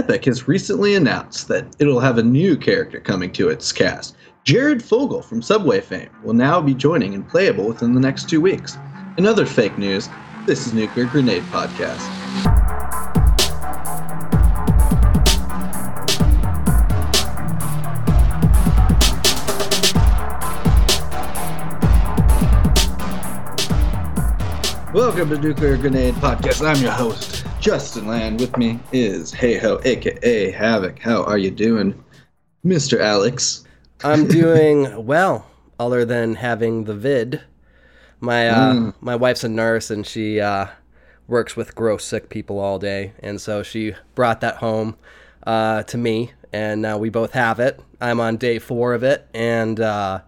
Epic has recently announced that it'll have a new character coming to its cast. Jared Fogle from Subway fame will now be joining and playable within the next two weeks. In other fake news, this is Nuclear Grenade Podcast. Welcome to Nuclear Grenade Podcast. I'm your host, Justin Land. With me is Hey Ho, aka Havoc. How are you doing, Mr. Alex? I'm doing well, other than having the vid. My uh, mm. my wife's a nurse and she uh, works with gross sick people all day, and so she brought that home uh, to me, and now we both have it. I'm on day four of it, and uh,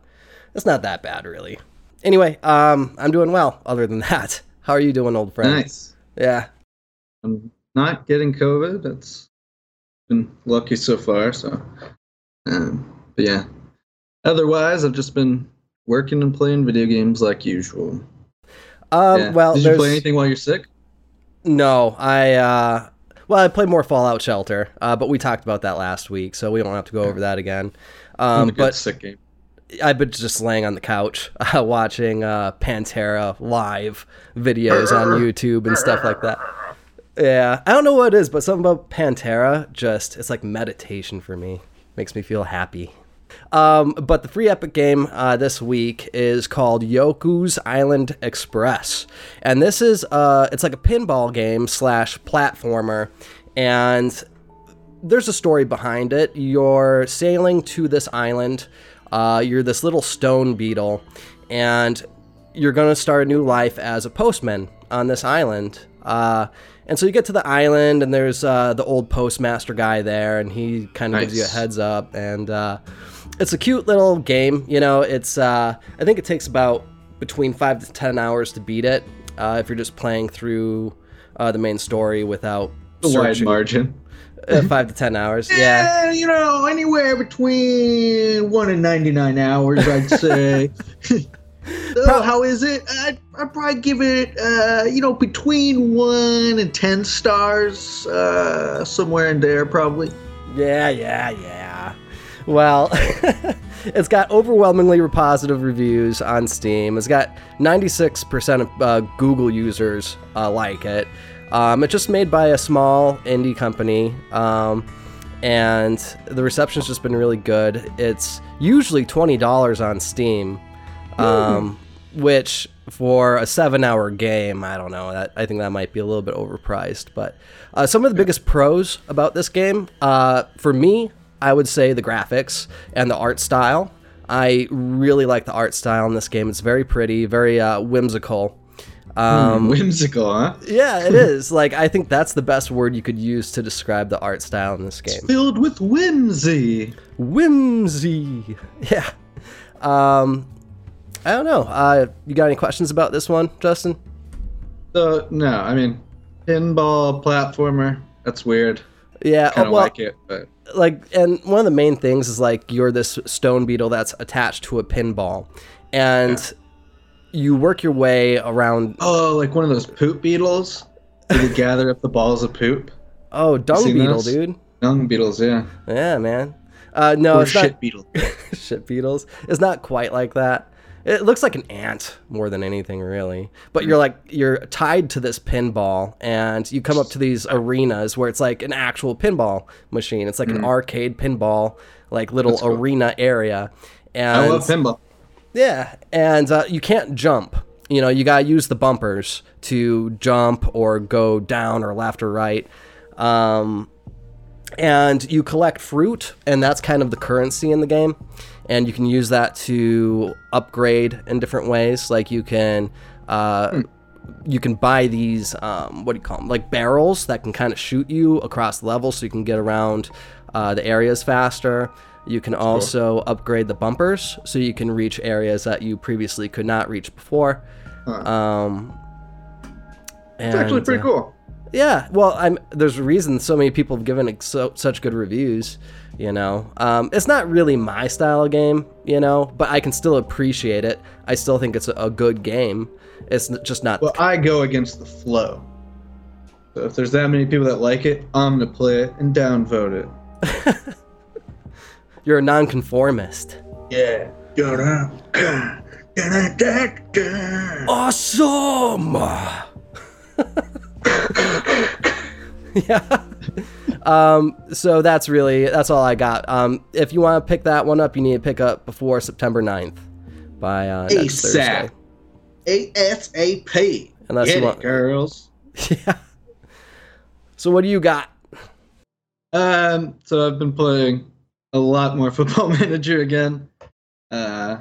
it's not that bad, really. Anyway, um, I'm doing well. Other than that. How are you doing, old friend? Nice. Yeah. I'm not getting COVID. That's been lucky so far. So, um, but yeah. Otherwise, I've just been working and playing video games like usual. Um, yeah. well, did you play anything while you're sick? No, I. uh well, I played more Fallout Shelter, uh, but we talked about that last week, so we don't have to go over that again. Um, but sick game. I've been just laying on the couch uh, watching uh, Pantera live videos on YouTube and stuff like that. Yeah, I don't know what it is, but something about Pantera just it's like meditation for me. Makes me feel happy. Um, but the free Epic game uh, this week is called Yoku's Island Express, and this is uh, it's like a pinball game slash platformer, and there's a story behind it. You're sailing to this island uh, you're this little stone beetle, and you're to start a new life as a postman on this island. Uh, and so you get to the island, and there's uh, the old postmaster guy there, and he kind of nice. gives you a heads up. And uh, it's a cute little game. You know, it's uh, I think it takes about between five to ten hours to beat it uh, if you're just playing through uh, the main story without the wide margin. Uh, five to ten hours. Yeah. yeah. you know, anywhere between one and ninety nine hours, I'd say. oh, how is it? I'd, I'd, probably give it, uh, you know, between one and ten stars, uh, somewhere in there, probably. Yeah, yeah, yeah. Well, it's got overwhelmingly positive reviews on Steam. It's got 96% of uh, Google users uh, like it. Um, it's just made by a small indie company, um, and the reception's just been really good. It's usually twenty dollars on Steam, um, which for a seven-hour game, I don't know. That I think that might be a little bit overpriced. But uh, some of the biggest pros about this game, uh, for me, I would say the graphics and the art style. I really like the art style in this game. It's very pretty, very uh, whimsical. Um, whimsical, huh? Yeah, it is. Like I think that's the best word you could use to describe the art style in this game. It's filled with whimsy. Whimsy. Yeah. Um, I don't know. Uh, you got any questions about this one, Justin? Uh, no. I mean, pinball platformer. That's weird. Yeah. Kind of well, like it, but like, and one of the main things is like you're this stone beetle that's attached to a pinball, and. Yeah you work your way around. Oh, like one of those poop beetles. You gather up the balls of poop. Oh, dung beetle, those? dude. Dung beetles, yeah. Yeah, man. Uh, no, or it's shit not... beetle. shit beetles. It's not quite like that. It looks like an ant more than anything, really. But you're like you're tied to this pinball, and you come up to these arenas where it's like an actual pinball machine. It's like mm. an arcade pinball, like little cool. arena area. And I love pinball. Yeah, and uh, you can't jump. You know, you gotta use the bumpers to jump or go down or left or right. Um, and you collect fruit, and that's kind of the currency in the game. And you can use that to upgrade in different ways. Like you can, uh, hmm. you can buy these, um, what do you call them? Like barrels that can kind of shoot you across the level, so you can get around uh, the areas faster. You can also cool. upgrade the bumpers so you can reach areas that you previously could not reach before. Huh. Um, and, it's actually pretty uh, cool. Yeah, well, I'm there's a reason so many people have given so, such good reviews. You know, um, it's not really my style of game, you know, but I can still appreciate it. I still think it's a, a good game. It's just not. Well, I go against the flow. So if there's that many people that like it, I'm gonna play it and downvote it. You're a nonconformist. Yeah. Awesome. yeah. Um, so that's really that's all I got. Um, if you want to pick that one up, you need to pick up before September 9th by uh, next Thursday. ASAP. ASAP. Unless Get you it, girls. yeah. So what do you got? Um, so I've been playing a lot more Football Manager again. Uh,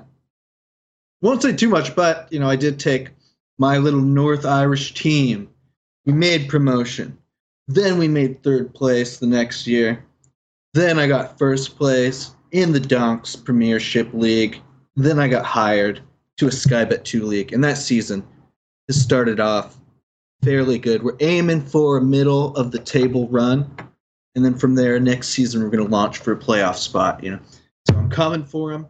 won't say too much, but you know, I did take my little North Irish team. We made promotion. Then we made third place the next year. Then I got first place in the Donks Premiership League. Then I got hired to a Skybet 2 league. And that season has started off fairly good. We're aiming for a middle of the table run. And then from there, next season, we're going to launch for a playoff spot, you know. So I'm coming for him.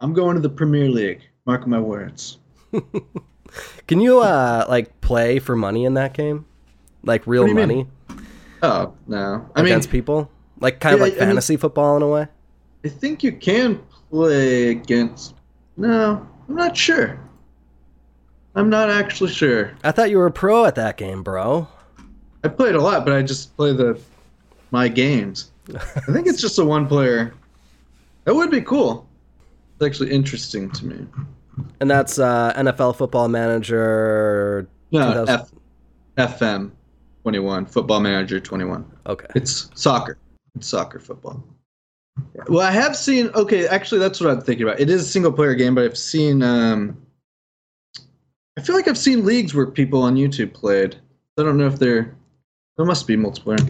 I'm going to the Premier League. Mark my words. Can you uh like play for money in that game? Like real What do you money mean? Oh, no. I mean, against people? Like kind of Yeah, like I mean- fantasy football in a way? I think you can play against. No, I'm not sure. I'm not actually sure. I thought you were a pro at that game, bro. I played a lot, but I just play the my games. I think it's just a one player. That would be cool. It's actually interesting to me. And that's uh, NFL Football Manager. No, 2000 F, FM 21, Football Manager 21. Okay. It's soccer. It's soccer football. Well, I have seen. Okay, actually, that's what I'm thinking about. It is a single player game, but I've seen. Um, I feel like I've seen leagues where people on YouTube played. I don't know if they're. There must be multiplayer.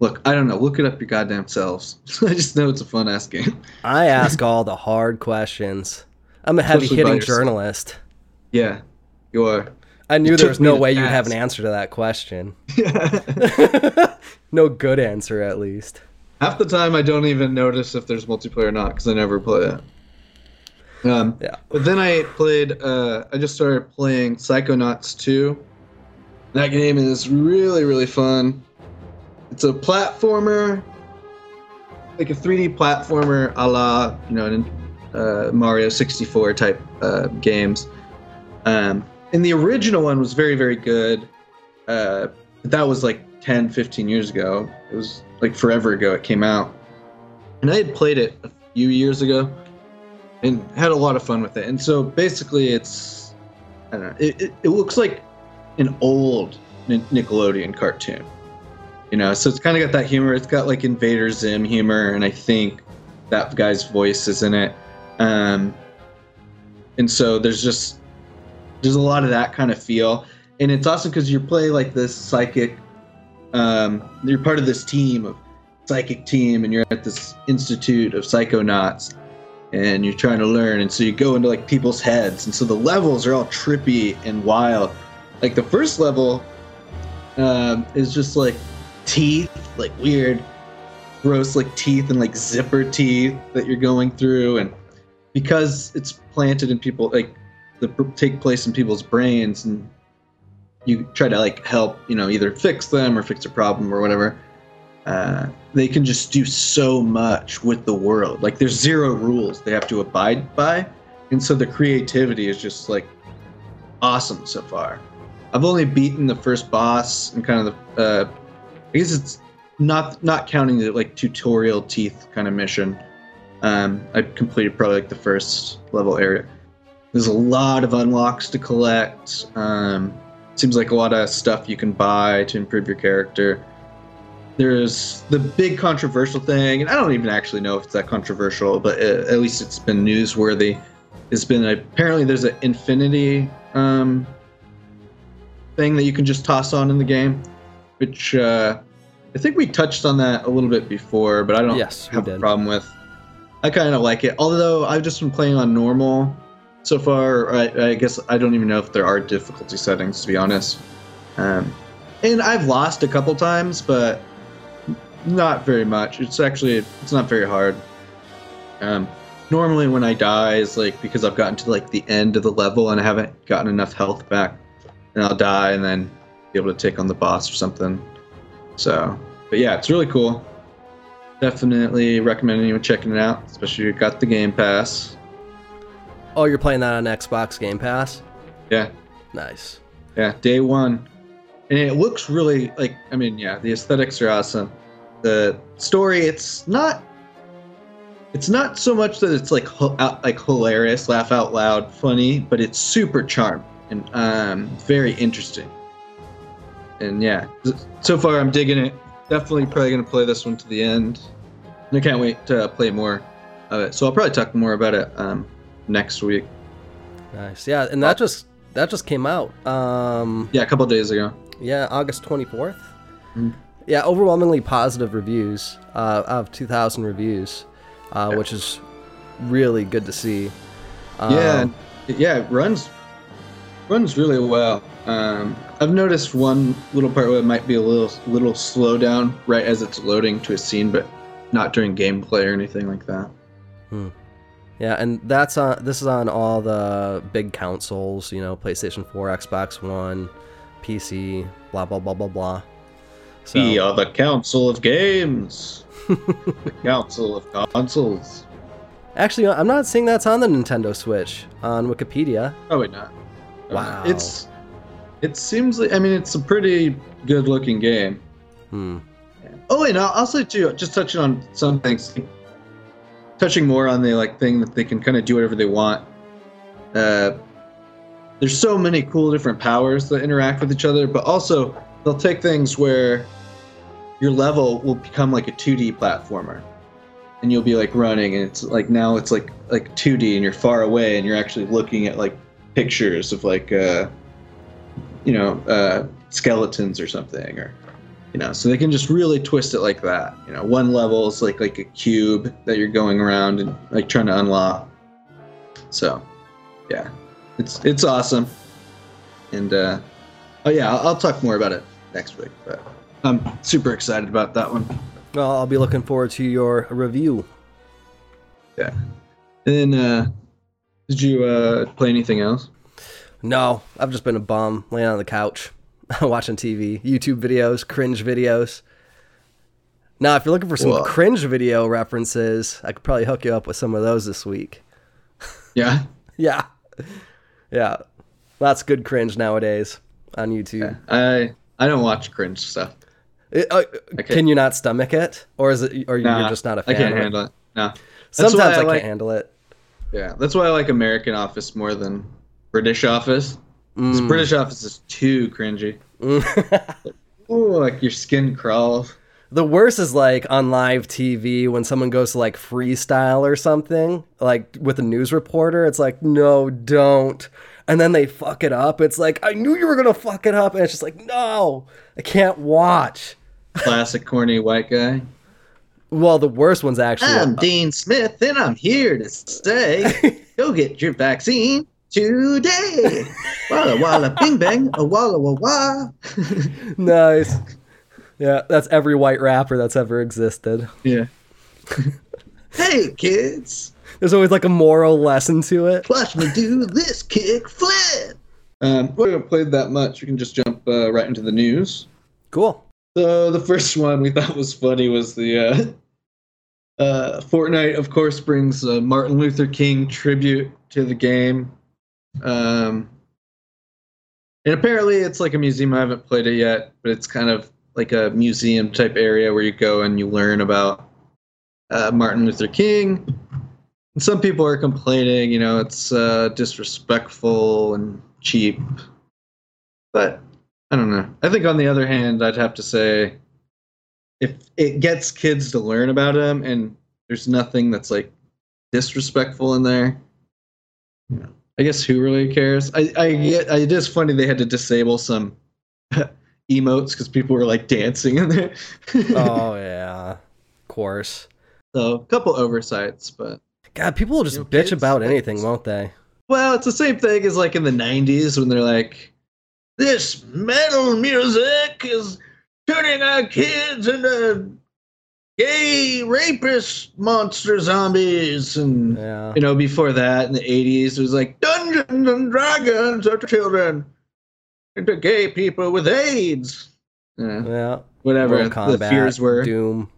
Look, I don't know. Look it up your goddamn selves. I just know it's a fun ass game. I ask all the hard questions. I'm a heavy hitting journalist. Yeah, you are. I knew there was no way you'd have an answer to that question. No good answer, at least. Half the time, I don't even notice if there's multiplayer or not because I never play it. Um, Yeah. But then I played. Uh, I just started playing Psychonauts 2. That game is really really fun. It's a platformer, like a 3D platformer, a la you know uh, Mario 64 type uh, games. Um, and the original one was very very good. Uh, that was like 10, 15 years ago. It was like forever ago it came out. And I had played it a few years ago and had a lot of fun with it. And so basically, it's I don't know. It, it, it looks like an old Nickelodeon cartoon, you know. So it's kind of got that humor. It's got like Invader Zim humor, and I think that guy's voice is in it. Um, and so there's just there's a lot of that kind of feel, and it's awesome because you play like this psychic. Um, you're part of this team of psychic team, and you're at this institute of psychonauts and you're trying to learn. And so you go into like people's heads. And so the levels are all trippy and wild. Like the first level um, is just like teeth like weird gross like teeth and like zipper teeth that you're going through. And because it's planted in people like the take place in people's brains and you try to like help you know either fix them or fix a problem or whatever uh, they can just do so much with the world. Like there's zero rules they have to abide by, and so the creativity is just like awesome so far. I've only beaten the first boss and kind of the. Uh, I guess it's not not counting the like tutorial teeth kind of mission. Um, I completed probably like the first level area. There's a lot of unlocks to collect. Um, seems like a lot of stuff you can buy to improve your character there's the big controversial thing, and I don't even actually know if it's that controversial, but uh, at least it's been newsworthy. It's been apparently there's an infinity um, thing that you can just toss on in the game, which uh, I think we touched on that a little bit before, but I don't Yes, have a problem with. I kind of like it, although I've just been playing on normal so far. I, I guess I don't even know if there are difficulty settings to be honest. Um, and I've lost a couple times, but not very much. It's actually it's not very hard. Um, normally when I die is like because I've gotten to like the end of the level and I haven't gotten enough health back, and I'll die and then be able to take on the boss or something. So, but yeah, it's really cool. Definitely recommend anyone checking it out, especially if you've got the Game Pass. Oh, you're playing that on Xbox Game Pass? Yeah, Nice. yeah, day one, and it looks really like. I mean, yeah, the aesthetics are awesome. The story, it's not. It's not so much that it's like out, like hilarious, laugh out loud, funny, but it's super charming and um, very interesting. And yeah, so far I'm digging it. Definitely probably gonna play this one to the end. And I can't wait to play more of it. So I'll probably talk more about it um, next week. Nice. Yeah, and that just that just came out. Um Yeah, a couple days ago. yeah, August 24th. Mhm. Yeah, overwhelmingly positive reviews. Uh of 2000 reviews, uh Yeah. which is really good to see. Um, yeah, yeah, it runs runs really well. Um, I've noticed one little part where it might be a little little slow down right as it's loading to a scene, but not during gameplay or anything like that. Yeah, and that's on. This is on all the big consoles. You know, PlayStation 4, Xbox One, PC, blah blah blah blah blah. So We are the Council of Games, the Council of Consoles. actually, I'm not seeing that's on the Nintendo Switch on Wikipedia. Probably not. Wow. It's. It seems like I mean it's a pretty good looking game. Hmm. Oh, and I'll also too, just touching on some things, touching more on the like thing that they can kind of do whatever they want. Uh, there's so many cool different powers that interact with each other, but also they'll take things where your level will become like a 2D platformer, and you'll be like running, and it's like now it's like like 2D, and you're far away, and you're actually looking at like pictures of like uh, you know uh, skeletons or something, or you know so they can just really twist it like that you know one level is like like a cube that you're going around and like trying to unlock. So yeah it's it's awesome. And uh oh yeah i'll, I'll talk more about it next week but i'm super excited about that one. Well, I'll be looking forward to your review. yeah. And then uh did you uh play anything else? No, I've just been a bum laying on the couch, watching TV, YouTube videos, cringe videos. Now, if you're looking for some Whoa. cringe video references, I could probably hook you up with some of those this week. yeah Yeah. Yeah. That's good cringe nowadays on YouTube. i i don't watch cringe stuff It- uh, Can you not stomach it? Or is it or Nah, you're just not a fan? I can't it? handle it no That's Sometimes I, I can't handle it. yeah that's why i like american office more than british office Mm. british office is too cringy Mm. Oh, like your skin crawls. The worst is like on live TV when someone goes to like freestyle or something, like with a news reporter. It's like, no, don't. And then they fuck it up. It's like, I knew you were going to fuck it up. And it's just like, no, I can't watch. Classic corny white guy. Well, the worst one's actually. I'm Dean Smith, and I'm here to stay. Go get your vaccine today. Walla walla bing bang, a walla wah wah. nice. Yeah, that's every white rapper that's ever existed. Yeah. hey kids, There's always like a moral lesson to it. watch me do this kick flip. Um, we haven't played that much. We can just jump uh, right into the news. Cool. So the first one we thought was funny was the uh, uh, Fortnite, of course, brings a Martin Luther King tribute to the game. Um, and apparently, it's like a museum. I haven't played it yet, but it's kind of like a museum type area where you go and you learn about uh, Martin Luther King. And some people are complaining, you know, it's uh, disrespectful and cheap. But I don't know. I think on the other hand, I'd have to say if it gets kids to learn about him and there's nothing that's like disrespectful in there, you know, I guess who really cares? I, I get it is funny they had to disable some emotes because people were like dancing in there. Oh, yeah. Of course. so a couple oversights, but God, people will just You know, bitch kids, about that's- anything, won't they? Well, it's the same thing as like in the 90s when they're like, this metal music is turning our kids into gay rapist monster zombies. And, Yeah. you know, before that in the 80s, it was like Dungeons and Dragons are children. into gay people with AIDS. Yeah, Yeah. whatever Mortal the Kombat, fears were. Doom.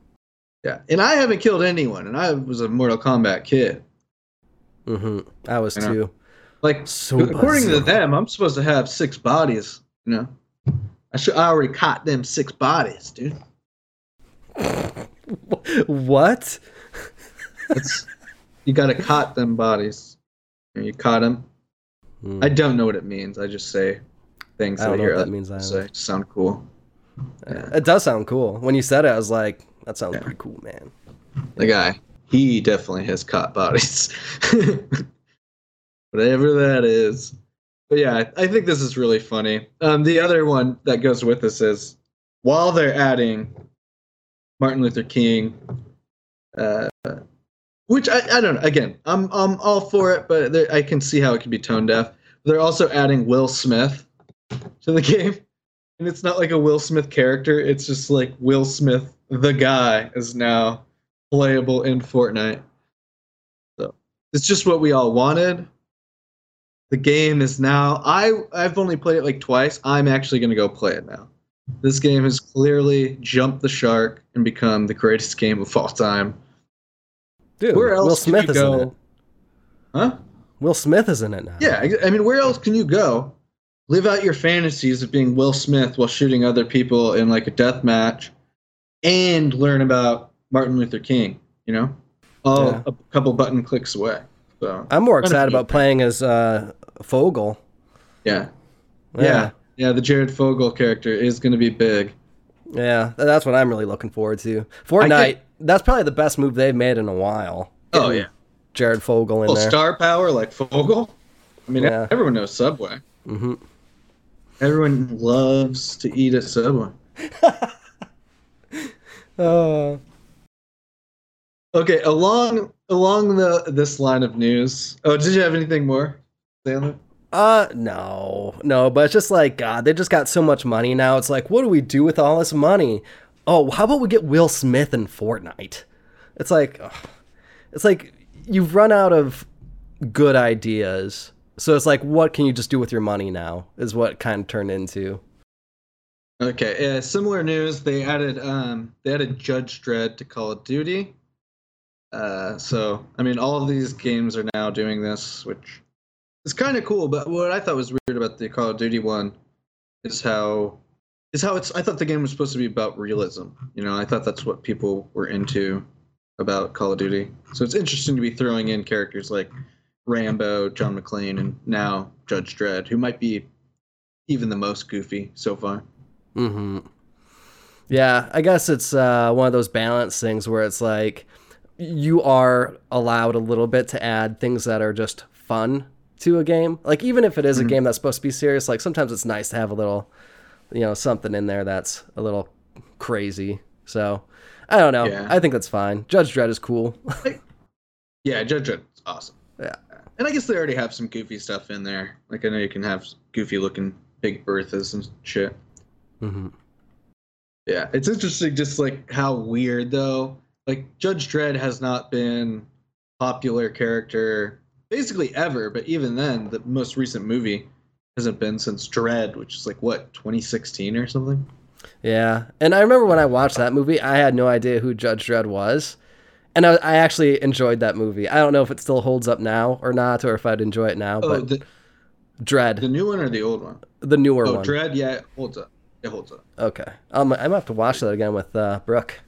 Yeah, and I haven't killed anyone, and I was a Mortal Kombat kid. mm-hmm I was know. too. Like So according to them, I'm supposed to have six bodies. You know, I should. I already caught them six bodies, dude. What? You gotta caught them bodies. You, know, caught them. Hmm. I don't know what it means. I just say things I don't know hear what that means either. say. Sound cool. Yeah. It does sound cool. When you said it, I was like, that sounds Yeah. pretty cool, man. The guy, he definitely has caught bodies. Whatever that is. But yeah, I, I think this is really funny. Um, the other one that goes with this is while they're adding Martin Luther King, uh, which I, I don't know. Again, I'm I'm all for it, but there, I can see how it could be tone deaf. They're also adding Will Smith to the game, and it's not like a Will Smith character. It's just like Will Smith, the guy, is now playable in Fortnite. So it's just what we all wanted. The game is now. I I've only played it like twice. I'm actually gonna go play it now. This game has clearly jumped the shark and become the greatest game of all time. Dude, Where else Will can Smith you is in go? it. Huh? Will Smith is in it now. Yeah, I- I mean, where else can you go? Live out your fantasies of being Will Smith while shooting other people in like a death match, and learn about Martin Luther King. You know, all Yeah. a couple button clicks away. So I'm more excited about playing as uh, Fogle. yeah, yeah, yeah. Yeah, the Jared Fogle character is going to be big. Yeah, that's what I'm really looking forward to. Fortnite, that's probably the best move they've made in a while. Oh yeah, Jared Fogle in well, there. star power like Fogle. I mean, Yeah. everyone knows Subway. hmm Everyone loves to eat at Subway. Uh, Okay, along along the this line of news. Oh, did you have anything more, Sandler? Uh, no, no, but it's just like God, they just got so much money now. It's like, what do we do with all this money? Oh, how about we get Will Smith in Fortnite? It's like, ugh. it's like you've run out of good ideas. So it's like, what can you just do with your money now? Is what kind of turned into. Okay, uh, similar news. They added um they added Judge Dredd to Call of Duty. Uh, so I mean, all of these games are now doing this, which is kind of cool. But what I thought was weird about the Call of Duty one is how is how it's. I thought the game was supposed to be about realism. You know, I thought that's what people were into about Call of Duty. So it's interesting to be throwing in characters like Rambo, John McClane, and now Judge Dredd, who might be even the most goofy so far. hmm Yeah, I guess it's uh, one of those balance things where it's like you are allowed a little bit to add things that are just fun to a game. Like even if it is a game that's supposed to be serious, like sometimes it's nice to have a little, you know, something in there that's a little crazy. So I don't know. Yeah. I think that's fine. Judge Dredd is cool. Yeah, Judge Dredd's awesome. Yeah. And I guess they already have some goofy stuff in there. Like I know you can have goofy looking Big Berthas and shit. hmm Yeah, it's interesting just like how weird though. Like Judge Dredd has not been popular character basically ever, but even then, the most recent movie hasn't been since Dredd, which is like what 2016 or something. Yeah, and I remember when I watched that movie, I had no idea who Judge Dredd was, and I, I actually enjoyed that movie. I don't know if it still holds up now or not, or if I'd enjoy it now. Oh, but the, Dredd, the new one or the old one? the newer Oh, one. Dredd. Yeah, it holds up. It holds up. Okay, um, I might have to watch that again with uh, Brooke.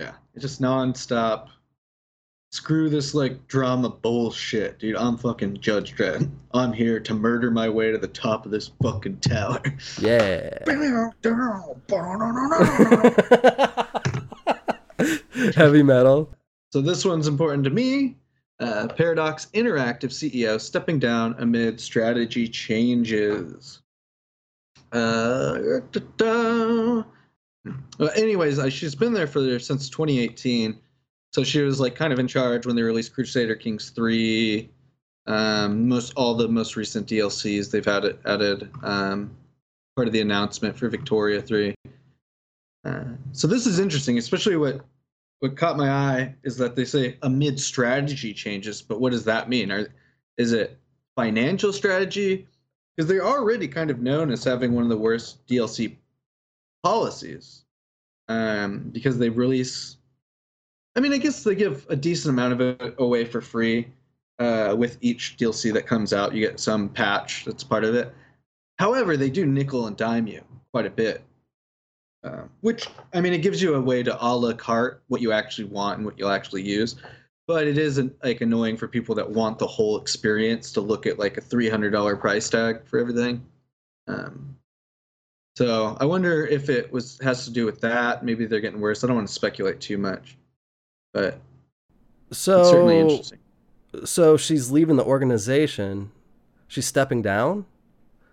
Yeah, it's just nonstop. Screw this like drama bullshit, dude. I'm fucking Judge Dredd. I'm here to murder my way to the top of this fucking tower. Yeah. Heavy metal. So this one's important to me. Uh, Paradox Interactive CEO stepping down amid strategy changes. Uh. Well, anyways, she's been there for since 2018. So she was like kind of in charge when they released Crusader Kings 3. Um, most all the most recent DLCs they've added added um, part of the announcement for Victoria 3. Uh, so this is interesting, especially what what caught my eye is that they say amid strategy changes, but what does that mean? Are is it financial strategy? because they're already kind of known as having one of the worst DLC policies. Um, because they release, I mean, I guess they give a decent amount of it away for free. Uh, with each DLC that comes out, you get some patch that's part of it. However, they do nickel and dime you quite a bit. Uh, which I mean, it gives you a way to a la carte what you actually want and what you'll actually use but it isn't like annoying for people that want the whole experience to look at like a $300 price tag for everything um, so i wonder if it was has to do with that maybe they're getting worse i don't want to speculate too much but so it's certainly interesting so she's leaving the organization she's stepping down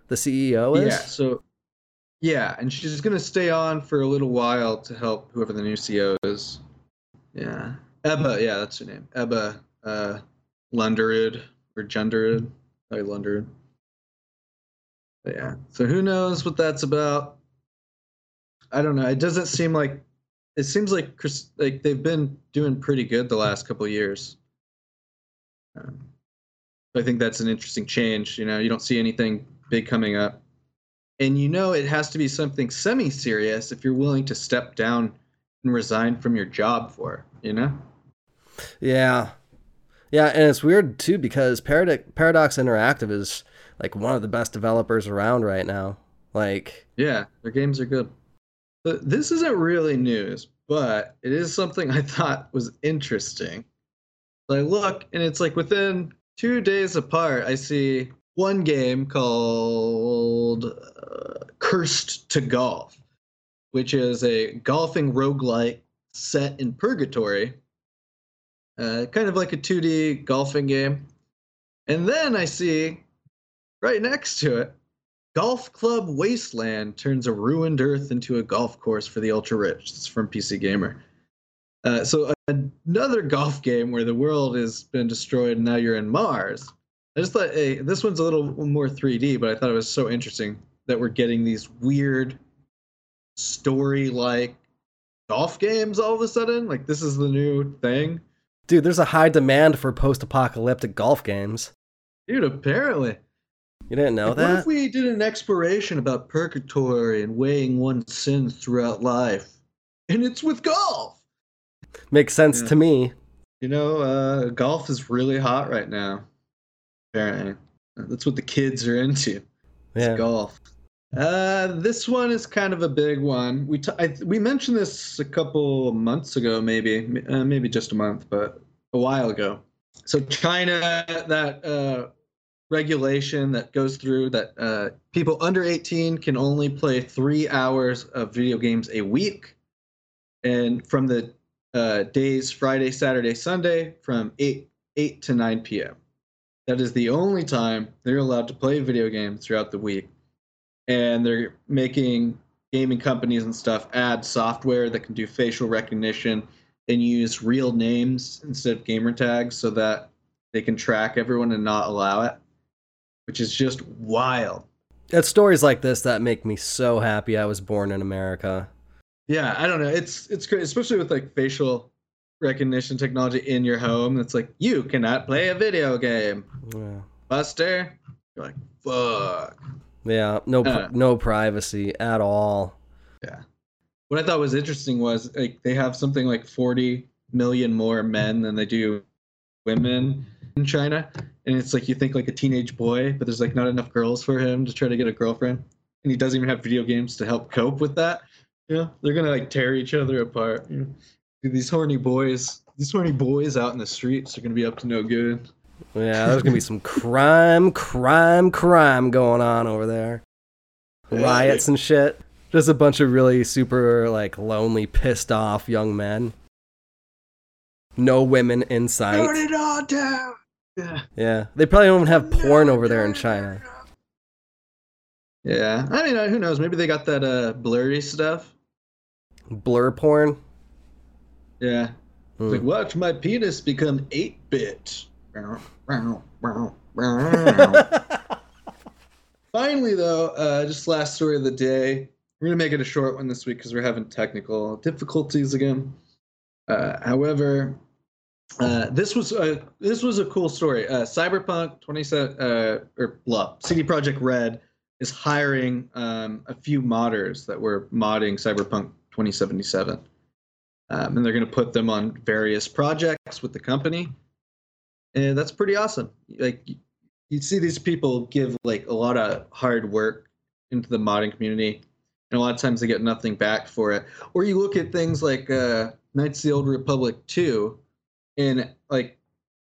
the ceo is yeah so yeah and she's going to stay on for a little while to help whoever the new ceo is yeah Ebba, yeah, that's her name. Ebba uh, Lunderud or Junderud. Sorry, Lunderud. But yeah. So who knows what that's about? I don't know. It doesn't seem like it seems like Chris, like they've been doing pretty good the last couple years. Um, I think that's an interesting change. You know, you don't see anything big coming up, and you know it has to be something semi-serious if you're willing to step down and resign from your job for. You know. Yeah. Yeah, and it's weird too because Paradox, Paradox Interactive is like one of the best developers around right now. Like, yeah, their games are good. This isn't really news, but it is something I thought was interesting. I look, and it's like within two days apart, I see one game called uh, Cursed to Golf, which is a golfing roguelike set in purgatory uh, kind of like a 2D golfing game. And then I see right next to it, Golf Club Wasteland turns a ruined Earth into a golf course for the ultra rich. It's from PC Gamer. Uh, so another golf game where the world has been destroyed and now you're in Mars. I just thought, hey, this one's a little more 3D, but I thought it was so interesting that we're getting these weird story-like golf games all of a sudden. Like this is the new thing. Dude, there's a high demand for post-apocalyptic golf games. Dude, apparently. You didn't know like, that? What if we did an exploration about purgatory and weighing one's sins throughout life? And it's with golf. Makes sense yeah. to me. You know, uh, golf is really hot right now. Apparently. That's what the kids are into. It's yeah. golf. Uh, this one is kind of a big one. We t- I, we mentioned this a couple months ago, maybe uh, maybe just a month, but a while ago. So China, that uh, regulation that goes through that uh, people under 18 can only play three hours of video games a week, and from the uh, days Friday, Saturday, Sunday, from 8 8 to 9 p.m. That is the only time they're allowed to play video games throughout the week. And they're making gaming companies and stuff add software that can do facial recognition and use real names instead of gamer tags so that they can track everyone and not allow it, which is just wild. It's stories like this that make me so happy I was born in America. Yeah, I don't know. It's it's great, especially with like facial recognition technology in your home. It's like you cannot play a video game, yeah. Buster. You're like, fuck. Yeah, no, uh, no privacy at all. Yeah. What I thought was interesting was like they have something like 40 million more men than they do women in China, and it's like you think like a teenage boy, but there's like not enough girls for him to try to get a girlfriend, and he doesn't even have video games to help cope with that. You know, they're gonna like tear each other apart. You know? These horny boys, these horny boys out in the streets are gonna be up to no good. Yeah, there's gonna be some crime, crime, crime going on over there. Riots and shit. Just a bunch of really super like lonely, pissed off young men. No women in sight. Turn it all down. Yeah. Yeah. They probably don't even have porn over there in China. Yeah. I mean, uh, who knows? Maybe they got that uh blurry stuff. Blur porn? Yeah. Mm. Like, watch my penis become 8 bit. Finally, though, uh, just last story of the day. We're gonna make it a short one this week because we're having technical difficulties again. Uh, however, uh, this was a this was a cool story. Uh, Cyberpunk 27 uh, or blah, CD Projekt Red is hiring um, a few modders that were modding Cyberpunk 2077, um, and they're going to put them on various projects with the company, and that's pretty awesome. Like you see these people give like a lot of hard work into the modding community, and a lot of times they get nothing back for it. Or you look at things like uh, Knights of the Old Republic 2 and like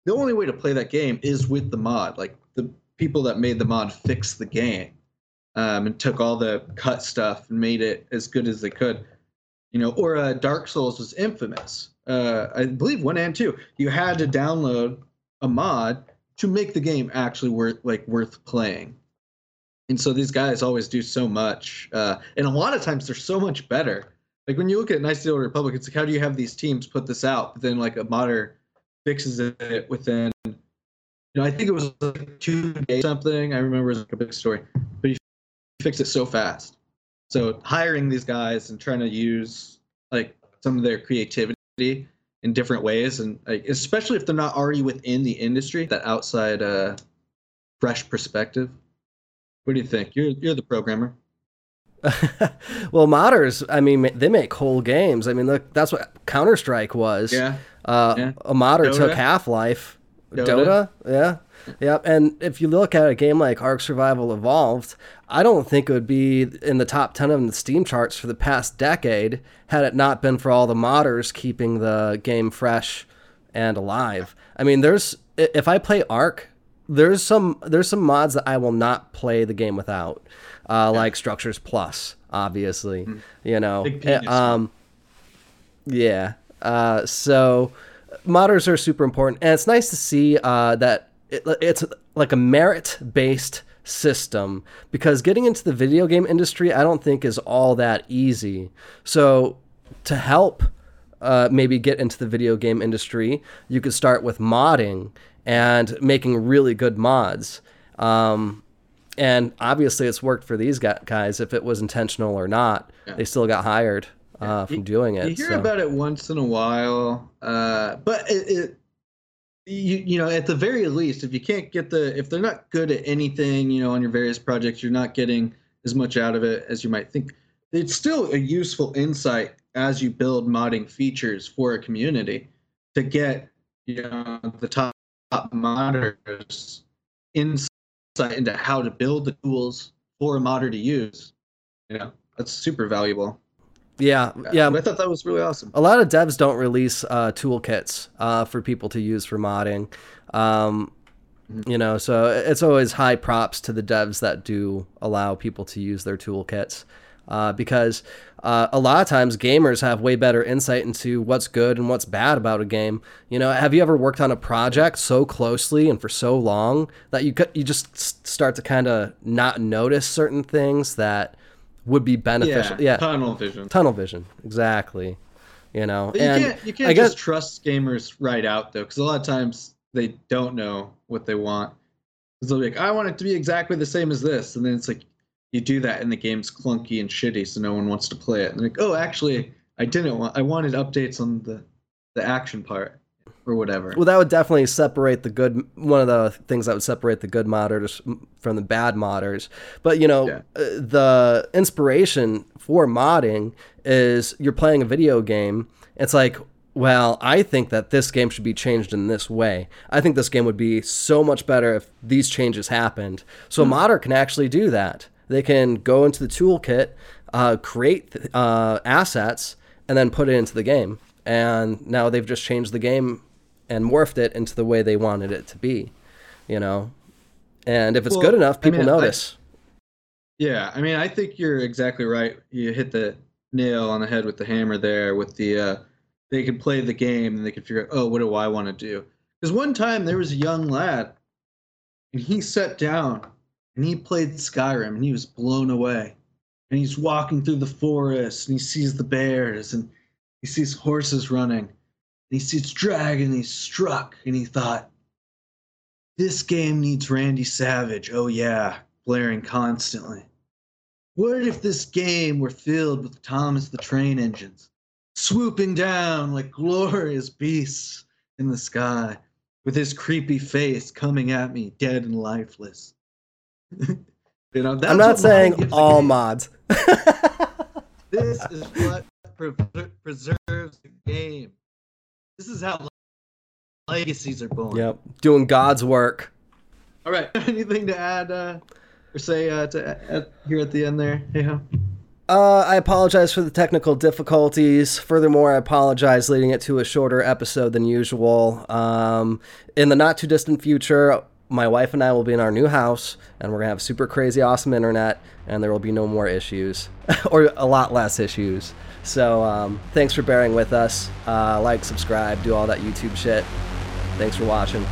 the only way to play that game is with the mod. Like the people that made the mod fixed the game um, and took all the cut stuff and made it as good as they could. You know, or uh, Dark Souls was infamous. Uh, I believe one and two. You had to download a mod to make the game actually worth like worth playing. And so these guys always do so much, uh, and a lot of times they're so much better. Like when you look at Nice Deal Republic, it's like how do you have these teams put this out? But then like a modder fixes it within you know, I think it was like two days something. I remember it was like a big story. But he fixed it so fast. So hiring these guys and trying to use like some of their creativity in different ways and like, especially if they're not already within the industry, that outside uh fresh perspective. What do you think? You're you're the programmer. well, modders, I mean, they make whole games. I mean, look, that's what Counter Strike was. Yeah. Uh, Yeah. A modder took Half Life. Dota. Dota. yeah. Yep. And if you look at a game like Ark Survival Evolved, I don't think it would be in the top 10 of the Steam charts for the past decade had it not been for all the modders keeping the game fresh and alive. I mean, there's if I play Ark, there's some there's some mods that I will not play the game without, uh, like Structures Plus, obviously. You know. Uh, um, yeah. Uh, so modders are super important, and it's nice to see uh, that it, it's like a merit-based system because getting into the video game industry, I don't think is all that easy. So to help uh, maybe get into the video game industry, you could start with modding and making really good mods. Um, and obviously, it's worked for these guys. If it was intentional or not, they still got hired uh, from doing it. You hear so. about it once in a while, uh, but it, it you you know at the very least, if you can't get the if they're not good at anything, you know, on your various projects, you're not getting as much out of it as you might think. It's still a useful insight as you build modding features for a community to get you know the top, top modders insight into how to build the tools for a modder to use. You know, that's super valuable. Yeah, yeah. I thought that was really awesome. a lot of devs don't release uh, toolkits uh, for people to use for modding. Um, you know, so it's always high props to the devs that do allow people to use their toolkits. Uh, because uh, a lot of times gamers have way better insight into what's good and what's bad about a game. You know, have you ever worked on a project so closely and for so long that you you just start to kind of not notice certain things that would be beneficial? Yeah, tunnel vision. tunnel vision, exactly. You know, But you can't you can't I guess just trust gamers right out though, because a lot of times they don't know what they want. 'Cause they'll be like, I want it to be exactly the same as this, and then it's like you do that and the game's clunky and shitty, so no one wants to play it. And they're like, oh, actually, I didn't want. I wanted updates on the the action part or whatever. Well, that would definitely separate the good. One of the things that would separate the good modders from the bad modders. But you know, Yeah. uh, the inspiration for modding is you're playing a video game. It's like, well, I think that this game should be changed in this way. I think this game would be so much better if these changes happened. So a modder can actually do that. They can go into the toolkit, uh, create uh, assets, and then put it into the game. And now they've just changed the game and morphed it into the way they wanted it to be, you know. And if it's Well, good enough, I people mean, I- notice. Yeah, I mean, I think you're exactly right. You hit the nail on the head with the hammer there. With the, uh, they could play the game and they could figure out, oh, what do I want to do? Because one time there was a young lad, and he sat down and he played Skyrim and he was blown away. And he's walking through the forest and he sees the bears and he sees horses running. And he sees dragon. He's struck and he thought, this game needs Randy Savage. Oh yeah, blaring constantly. What if this game were filled with Thomas the Train engines, swooping down like glorious beasts in the sky with his creepy face coming at me, dead and lifeless. you know, I'm not saying all mods. this is what preserves the game. This is how legacies are born. Yep, doing God's work. All right. Anything to add uh, or say uh, to add here at the end there? Hey, how? Uh, I apologize for the technical difficulties. Furthermore, I apologize leading it to a shorter episode than usual. Um, in the not too distant future, my wife and I will be in our new house, and we're gonna have super crazy awesome internet, and there will be no more issues, or a lot less issues. So, um, thanks for bearing with us. Uh, like, subscribe, do all that YouTube shit. Thanks for watching.